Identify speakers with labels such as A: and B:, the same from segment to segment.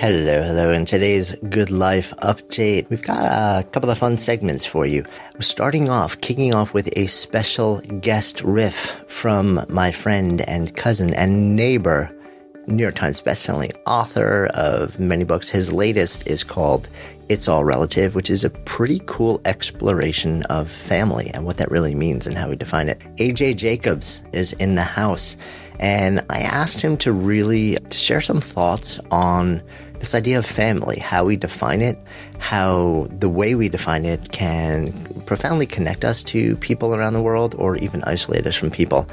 A: Hello, hello. In today's Good Life update, we've got a couple of fun segments for you. We're starting off, kicking off with a special guest riff from my friend and cousin and neighbor, New York Times bestselling author of many books. His latest is called It's All Relative, which is a pretty cool exploration of family and what that really means and how we define it. AJ Jacobs is in the house, and I asked him to really to share some thoughts on this idea of family, how we define it, how the way we define it can profoundly connect us to people around the world or even isolate us from people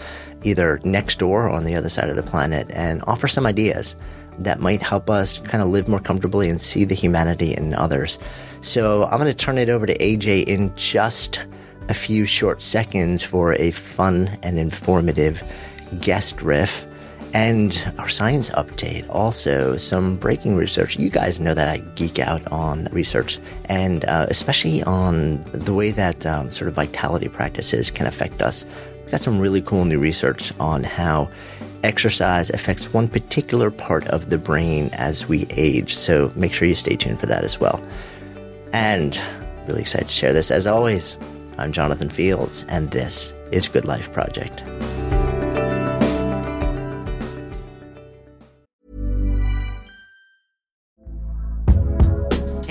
A: either next door or on the other side of the planet and offer some ideas that might help us kind of live more comfortably and see the humanity in others. So I'm going to turn it over to AJ in just a few short seconds for a fun and informative guest riff and our science update. Also, some breaking research. You guys know that I geek out on research, and uh, especially on the way that um, sort of vitality practices can affect us. We've got some really cool new research on how exercise affects one particular part of the brain as we age. So make sure you stay tuned for that as well. And really excited to share this. As always, I'm Jonathan Fields, and this is Good Life Project.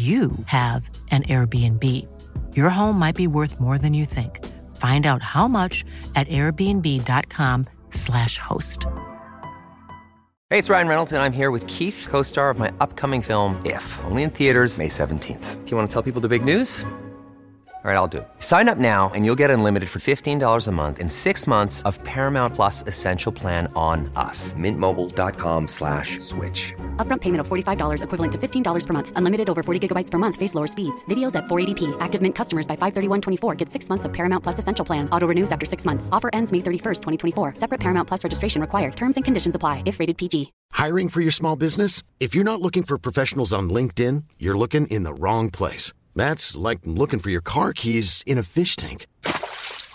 B: you have an Airbnb. Your home might be worth more than you think. Find out how much at airbnb.com/slash host.
C: Hey, it's Ryan Reynolds, and I'm here with Keith, co star of my upcoming film, If, only in theaters, May 17th. Do you want to tell people the big news? All right, I'll do it. Sign up now and you'll get unlimited for $15 a month in six months of Paramount Plus Essential Plan on us. Mintmobile.com slash switch.
D: Upfront payment of $45 equivalent to $15 per month. Unlimited over 40 gigabytes per month. Face lower speeds. Videos at 480p. Active Mint customers by 531.24 get six months of Paramount Plus Essential Plan. Auto renews after six months. Offer ends May 31st, 2024. Separate Paramount Plus registration required. Terms and conditions apply if rated PG.
E: Hiring for your small business? If you're not looking for professionals on LinkedIn, you're looking in the wrong place. That's like looking for your car keys in a fish tank.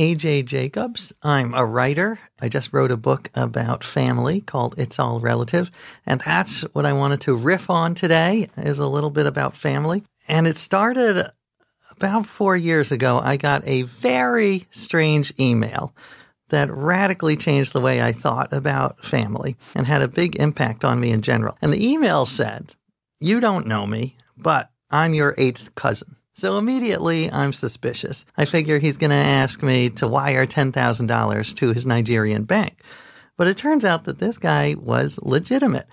F: AJ Jacobs. I'm a writer. I just wrote a book about family called It's All Relative. And that's what I wanted to riff on today is a little bit about family. And it started about four years ago. I got a very strange email that radically changed the way I thought about family and had a big impact on me in general. And the email said, You don't know me, but I'm your eighth cousin. So immediately I'm suspicious. I figure he's going to ask me to wire $10,000 to his Nigerian bank. But it turns out that this guy was legitimate.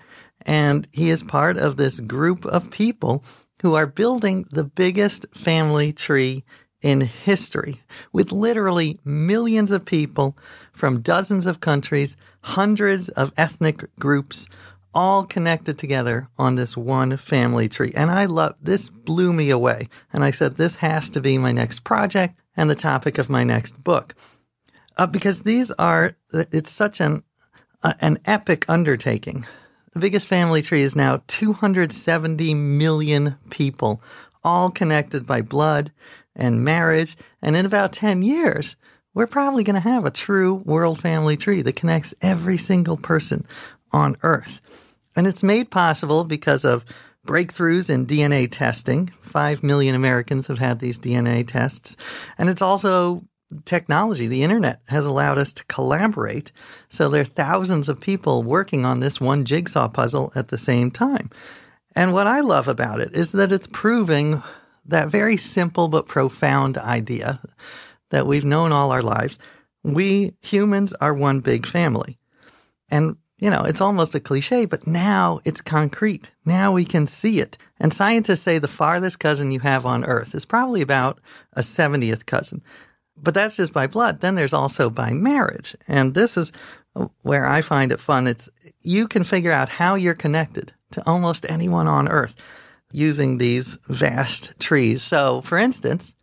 F: And he is part of this group of people who are building the biggest family tree in history with literally millions of people from dozens of countries, hundreds of ethnic groups all connected together on this one family tree. And I love this blew me away. And I said, this has to be my next project and the topic of my next book. Uh, because these are, it's such an, uh, an epic undertaking. The biggest family tree is now 270 million people, all connected by blood and marriage. And in about 10 years, we're probably going to have a true world family tree that connects every single person on Earth. And it's made possible because of breakthroughs in DNA testing. Five million Americans have had these DNA tests. And it's also technology. The internet has allowed us to collaborate. So there are thousands of people working on this one jigsaw puzzle at the same time. And what I love about it is that it's proving that very simple but profound idea that we've known all our lives. We humans are one big family. And, you know, it's almost a cliche, but now it's concrete. Now we can see it. And scientists say the farthest cousin you have on Earth is probably about a 70th cousin. But that's just by blood. Then there's also by marriage. And this is where I find it fun. It's you can figure out how you're connected to almost anyone on earth using these vast trees. So, for instance,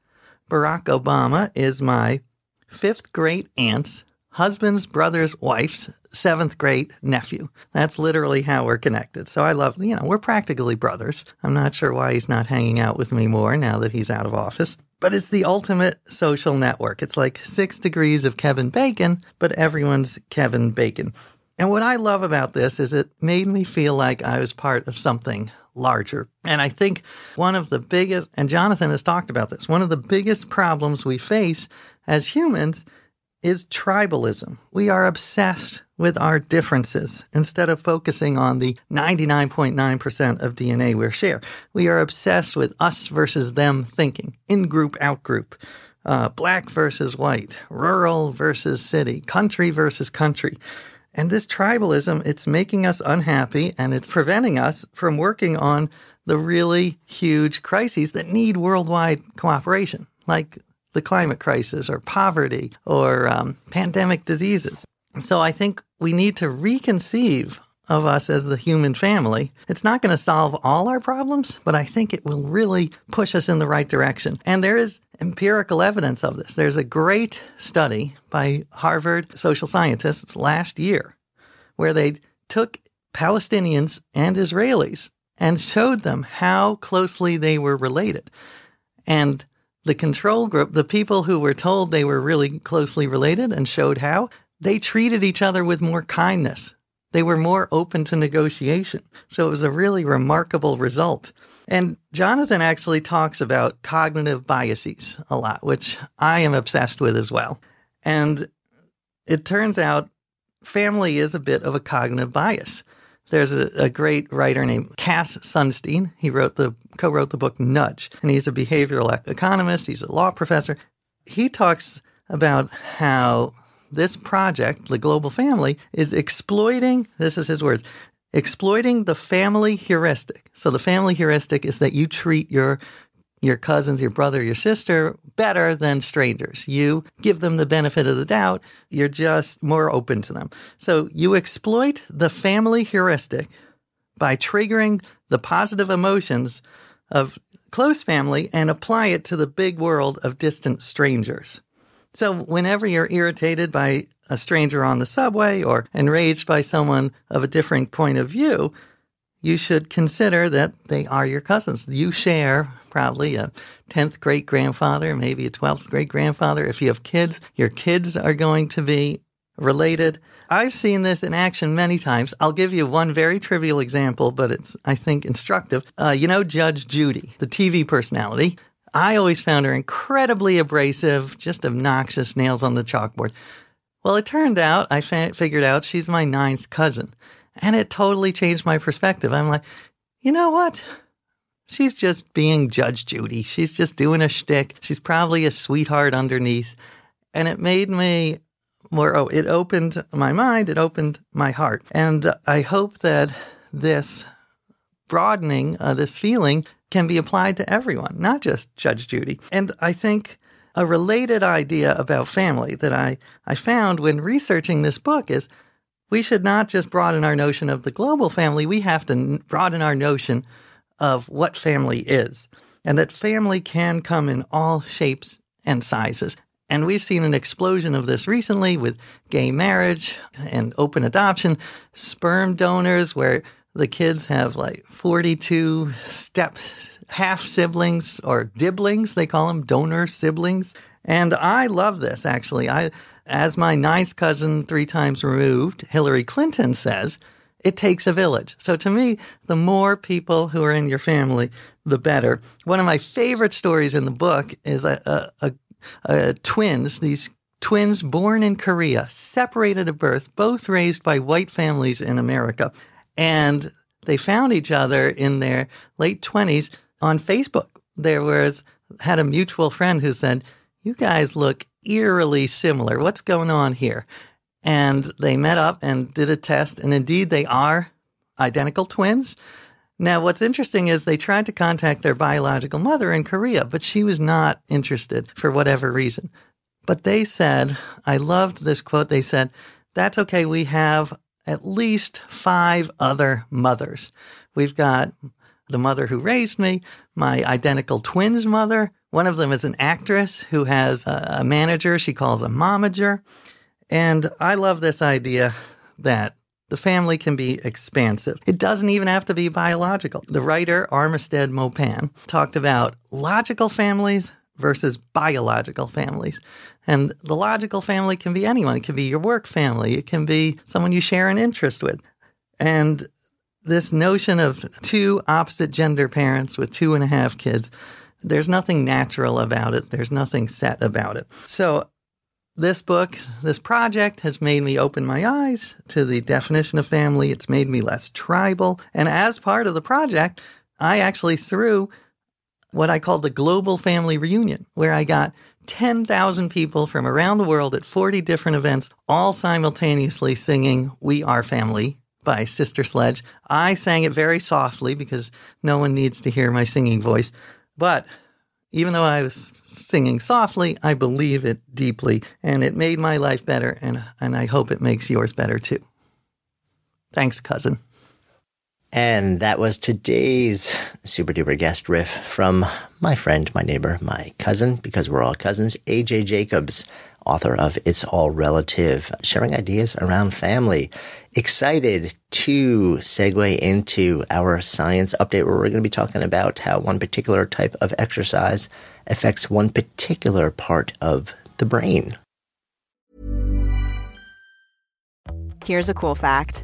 F: Barack Obama is my fifth great aunt's husband's brother's wife's seventh great nephew. That's literally how we're connected. So I love, you know, we're practically brothers. I'm not sure why he's not hanging out with me more now that he's out of office. But it's the ultimate social network. It's like six degrees of Kevin Bacon, but everyone's Kevin Bacon. And what I love about this is it made me feel like I was part of something larger. And I think one of the biggest, and Jonathan has talked about this, one of the biggest problems we face as humans is tribalism. We are obsessed with our differences instead of focusing on the 99.9% of DNA we share. We are obsessed with us versus them thinking, in group, out group, uh, black versus white, rural versus city, country versus country. And this tribalism, it's making us unhappy and it's preventing us from working on the really huge crises that need worldwide cooperation, like the climate crisis or poverty or um, pandemic diseases. So I think we need to reconceive of us as the human family. It's not going to solve all our problems, but I think it will really push us in the right direction. And there is empirical evidence of this. There's a great study by Harvard social scientists last year where they took Palestinians and Israelis and showed them how closely they were related. And the control group, the people who were told they were really closely related and showed how, they treated each other with more kindness. They were more open to negotiation. So it was a really remarkable result. And Jonathan actually talks about cognitive biases a lot, which I am obsessed with as well. And it turns out family is a bit of a cognitive bias. There's a, a, great writer named Cass Sunstein. He wrote the co-wrote the book Nudge, and he's a behavioral economist. He's a law professor. He talks about how this project, the global family, is exploiting. This is his words. Exploiting the family heuristic. So the family heuristic is that you treat your your cousins, your brother, your sister better than strangers. You give them the benefit of the doubt. You're just more open to them. So you exploit the family heuristic by triggering the positive emotions of close family and apply it to the big world of distant strangers. So whenever you're irritated by a stranger on the subway or enraged by someone of a different point of view, you should consider that they are your cousins. You share probably a 10th great grandfather, maybe a 12th great grandfather. If you have kids, your kids are going to be related. I've seen this in action many times. I'll give you one very trivial example, but it's, I think, instructive. Uh, you know, Judge Judy, the TV personality. I always found her incredibly abrasive, just obnoxious, nails on the chalkboard. Well, it turned out, I fa- figured out she's my ninth cousin. And it totally changed my perspective. I'm like, you know what? She's just being Judge Judy. She's just doing a shtick. She's probably a sweetheart underneath. And it made me more, oh, it opened my mind, it opened my heart. And I hope that this broadening, uh, this feeling, can be applied to everyone, not just Judge Judy. And I think a related idea about family that I, I found when researching this book is we should not just broaden our notion of the global family, we have to broaden our notion of what family is, and that family can come in all shapes and sizes. And we've seen an explosion of this recently with gay marriage and open adoption, sperm donors, where the kids have like 42 step half siblings or diblings, they call them donor siblings. And I love this actually. I as my ninth cousin, three times removed, Hillary Clinton says, it takes a village. So to me, the more people who are in your family, the better. One of my favorite stories in the book is a, a, a, a twins, these twins born in Korea, separated at birth, both raised by white families in America. And they found each other in their late 20s on Facebook. There was had a mutual friend who said, You guys look eerily similar. What's going on here? And they met up and did a test, and indeed they are identical twins. Now, what's interesting is they tried to contact their biological mother in Korea, but she was not interested for whatever reason. But they said, I loved this quote. They said, That's okay. We have at least five other mothers. We've got the mother who raised me, my identical twins mother. One of them is an actress who has a manager she calls a momager. And I love this idea that the family can be expansive. It doesn't even have to be biological. The writer Armistead Maupin talked about logical families versus biological families. And the logical family can be anyone. It can be your work family. It can be someone you share an interest with. And this notion of two opposite gender parents with two and a half kids, there's nothing natural about it. There's nothing set about it. So this book, this project has made me open my eyes to the definition of family. It's made me less tribal. And as part of the project, I actually threw what I called the Global Family Reunion, where I got 10,000 people from around the world at 40 different events, all simultaneously singing We Are Family by Sister Sledge. I sang it very softly because no one needs to hear my singing voice. But even though I was singing softly, I believe it deeply, and it made my life better, and, and I hope it makes yours better too. Thanks, cousin.
A: And that was today's super duper guest riff from my friend, my neighbor, my cousin, because we're all cousins, AJ Jacobs, author of It's All Relative, sharing ideas around family. Excited to segue into our science update where we're going to be talking about how one particular type of exercise affects one particular part of the brain.
G: Here's a cool fact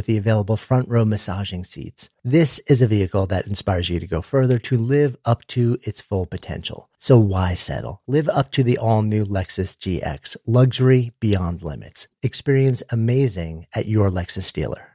A: the available front row massaging seats. This is a vehicle that inspires you to go further to live up to its full potential. So why settle? Live up to the all new Lexus GX, luxury beyond limits. Experience amazing at your Lexus dealer.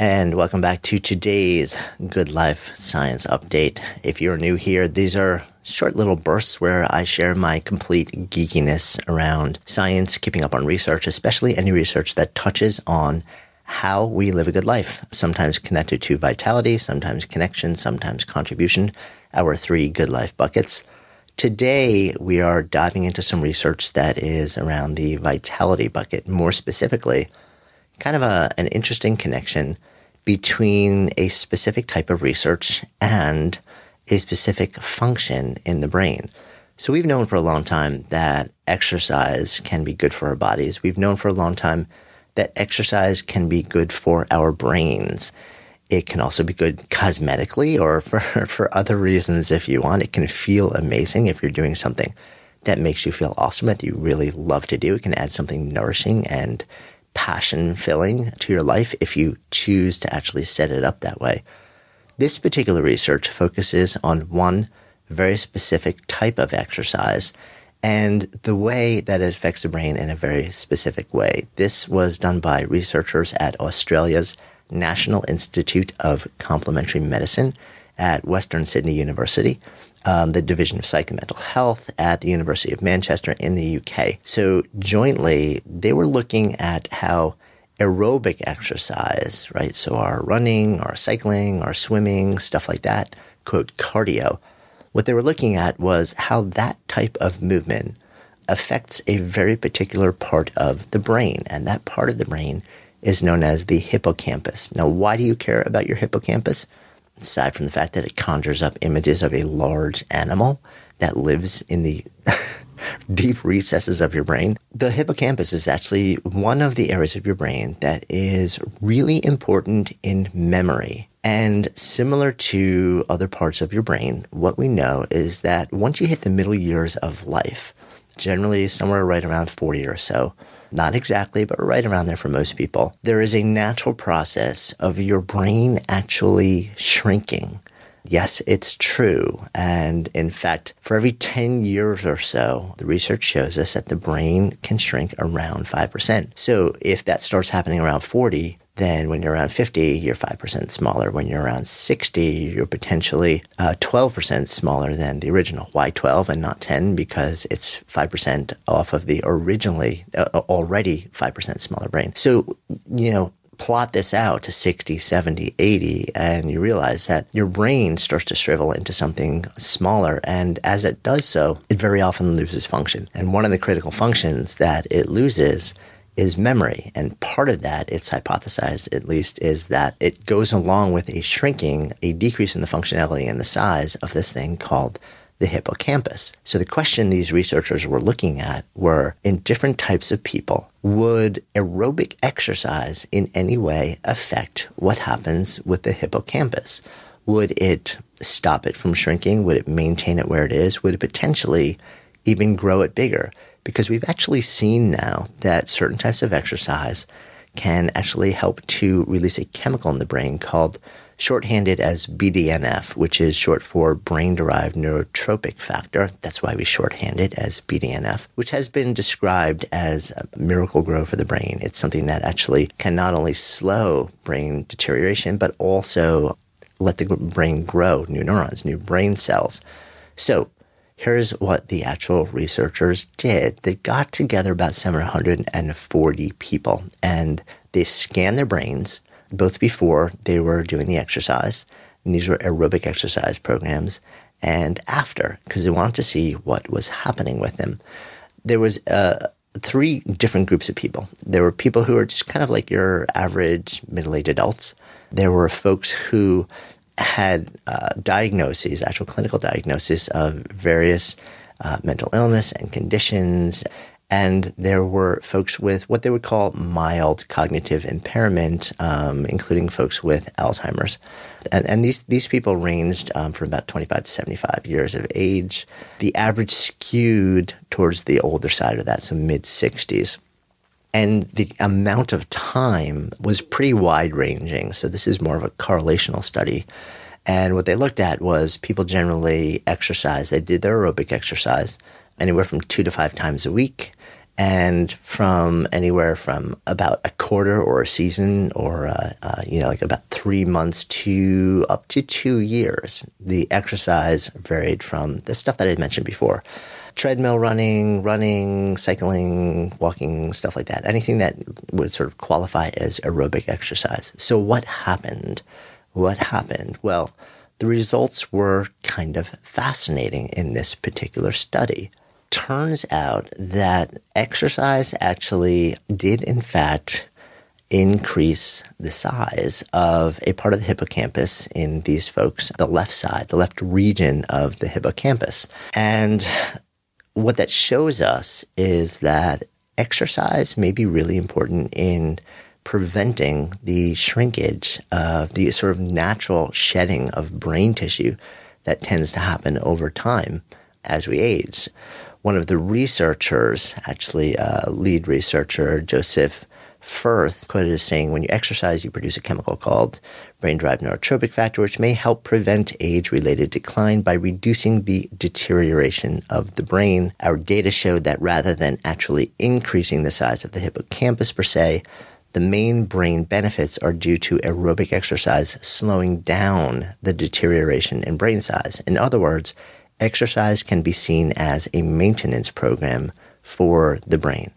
A: And welcome back to today's Good Life Science Update. If you're new here, these are short little bursts where I share my complete geekiness around science, keeping up on research, especially any research that touches on how we live a good life, sometimes connected to vitality, sometimes connection, sometimes contribution, our three good life buckets. Today, we are diving into some research that is around the vitality bucket, more specifically, kind of a, an interesting connection between a specific type of research and a specific function in the brain. So we've known for a long time that exercise can be good for our bodies. We've known for a long time that exercise can be good for our brains. It can also be good cosmetically or for, for other reasons if you want. It can feel amazing if you're doing something that makes you feel awesome that you really love to do. It can add something nourishing and passion filling to your life if you choose to actually set it up that way. This particular research focuses on one very specific type of exercise and the way that it affects the brain in a very specific way. This was done by researchers at Australia's National Institute of Complementary Medicine at Western Sydney University, um, the Division of Psych and Mental Health at the University of Manchester in the UK. So, jointly, they were looking at how aerobic exercise, right? So, our running, our cycling, our swimming, stuff like that, quote, cardio. What they were looking at was how that type of movement affects a very particular part of the brain. And that part of the brain is known as the hippocampus. Now, why do you care about your hippocampus? Aside from the fact that it conjures up images of a large animal that lives in the deep recesses of your brain, the hippocampus is actually one of the areas of your brain that is really important in memory. And similar to other parts of your brain, what we know is that once you hit the middle years of life, generally somewhere right around 40 or so, not exactly, but right around there for most people, there is a natural process of your brain actually shrinking. Yes, it's true. And in fact, for every 10 years or so, the research shows us that the brain can shrink around 5%. So if that starts happening around 40, then when you're around 50, you're 5% smaller. When you're around 60, you're potentially uh, 12% smaller than the original. Why 12 and not 10? Because it's 5% off of the originally, uh, already 5% smaller brain. So, you know, plot this out to 60, 70, 80, and you realize that your brain starts to shrivel into something smaller. And as it does so, it very often loses function. And one of the critical functions that it loses is memory. And part of that, it's hypothesized at least, is that it goes along with a shrinking, a decrease in the functionality and the size of this thing called the hippocampus. So the question these researchers were looking at were in different types of people, would aerobic exercise in any way affect what happens with the hippocampus? Would it stop it from shrinking? Would it maintain it where it is? Would it potentially even grow it bigger? because we've actually seen now that certain types of exercise can actually help to release a chemical in the brain called shorthanded as BDNF, which is short for brain derived neurotrophic factor. That's why we shorthand it as BDNF, which has been described as a miracle grow for the brain. It's something that actually can not only slow brain deterioration, but also let the brain grow new neurons, new brain cells. So Here's what the actual researchers did. They got together about 740 people and they scanned their brains both before they were doing the exercise, and these were aerobic exercise programs, and after, because they wanted to see what was happening with them. There was uh, three different groups of people. There were people who were just kind of like your average middle-aged adults. There were folks who had uh, diagnoses, actual clinical diagnoses of various uh, mental illness and conditions. And there were folks with what they would call mild cognitive impairment, um, including folks with Alzheimer's. And, and these, these people ranged um, from about 25 to 75 years of age. The average skewed towards the older side of that, so mid 60s. And the amount of time was pretty wide ranging. So this is more of a correlational study. And what they looked at was people generally exercise. They did their aerobic exercise anywhere from two to five times a week. And from anywhere from about a quarter or a season or uh, uh, you know like about three months to up to two years the exercise varied from the stuff that i mentioned before. Treadmill running running cycling walking stuff like that. Anything that would sort of qualify as aerobic exercise. So what happened? What happened? Well the results were kind of fascinating in this particular study turns out that exercise actually did, in fact, increase the size of a part of the hippocampus in these folks, the left side, the left region of the hippocampus. And what that shows us is that exercise may be really important in preventing the shrinkage of the sort of natural shedding of brain tissue that tends to happen over time as we age one of the researchers, actually, uh, lead researcher, Joseph Firth, quoted as saying, When you exercise, you produce a chemical called brain derived neurotrophic factor, which may help prevent age related decline by reducing the deterioration of the brain. Our data showed that rather than actually increasing the size of the hippocampus per se, the main brain benefits are due to aerobic exercise slowing down the deterioration in brain size. In other words, exercise can be seen as a maintenance program for the brain.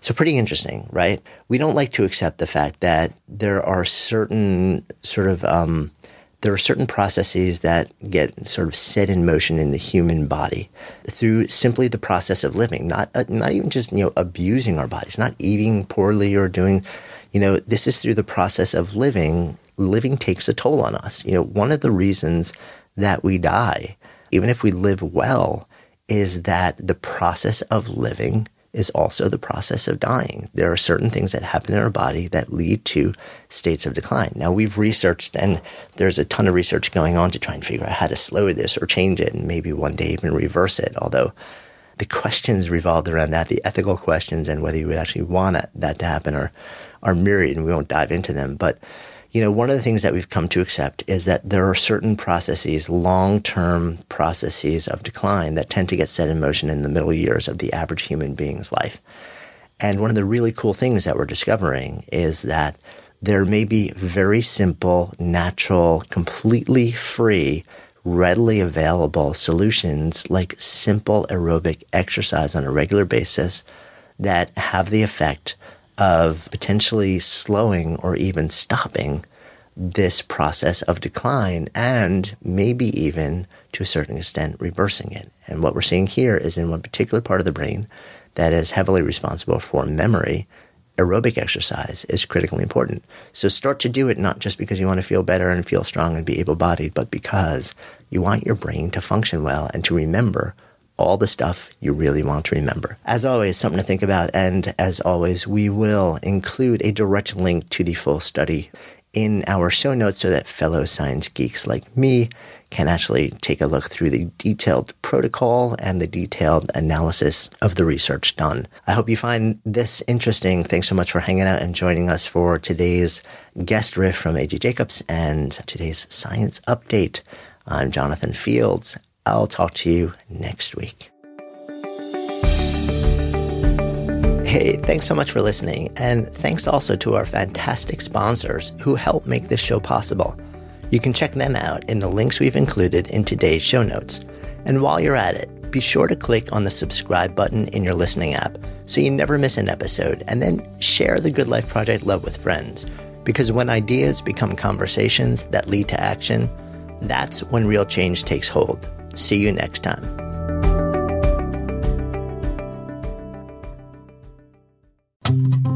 A: So pretty interesting, right? We don't like to accept the fact that there are certain sort of um, there are certain processes that get sort of set in motion in the human body through simply the process of living, not uh, not even just you know abusing our bodies, not eating poorly or doing, you know, this is through the process of living. Living takes a toll on us. You know, one of the reasons that we die even if we live well, is that the process of living is also the process of dying. There are certain things that happen in our body that lead to states of decline. Now, we've researched, and there's a ton of research going on to try and figure out how to slow this or change it and maybe one day even reverse it. Although the questions revolved around that, the ethical questions and whether you would actually want that to happen are, are myriad, and we won't dive into them. But you know, one of the things that we've come to accept is that there are certain processes, long term processes of decline that tend to get set in motion in the middle years of the average human being's life. And one of the really cool things that we're discovering is that there may be very simple, natural, completely free, readily available solutions like simple aerobic exercise on a regular basis that have the effect of potentially slowing or even stopping this process of decline and maybe even to a certain extent reversing it. And what we're seeing here is in one particular part of the brain that is heavily responsible for memory, aerobic exercise is critically important. So start to do it not just because you want to feel better and feel strong and be able bodied, but because you want your brain to function well and to remember all the stuff you really want to remember. As always, something to think about. And as always, we will include a direct link to the full study in our show notes so that fellow science geeks like me can actually take a look through the detailed protocol and the detailed analysis of the research done. I hope you find this interesting. Thanks so much for hanging out and joining us for today's guest riff from AJ Jacobs and today's science update. I'm Jonathan Fields. I'll talk to you next week. Hey, thanks so much for listening. And thanks also to our fantastic sponsors who help make this show possible. You can check them out in the links we've included in today's show notes. And while you're at it, be sure to click on the subscribe button in your listening app so you never miss an episode. And then share the Good Life Project love with friends. Because when ideas become conversations that lead to action, that's when real change takes hold. See you next time.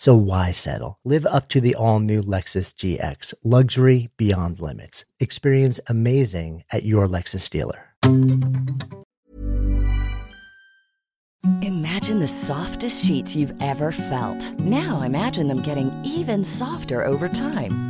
A: So why settle? Live up to the all new Lexus GX, luxury beyond limits. Experience amazing at your Lexus dealer.
H: Imagine the softest sheets you've ever felt. Now imagine them getting even softer over time.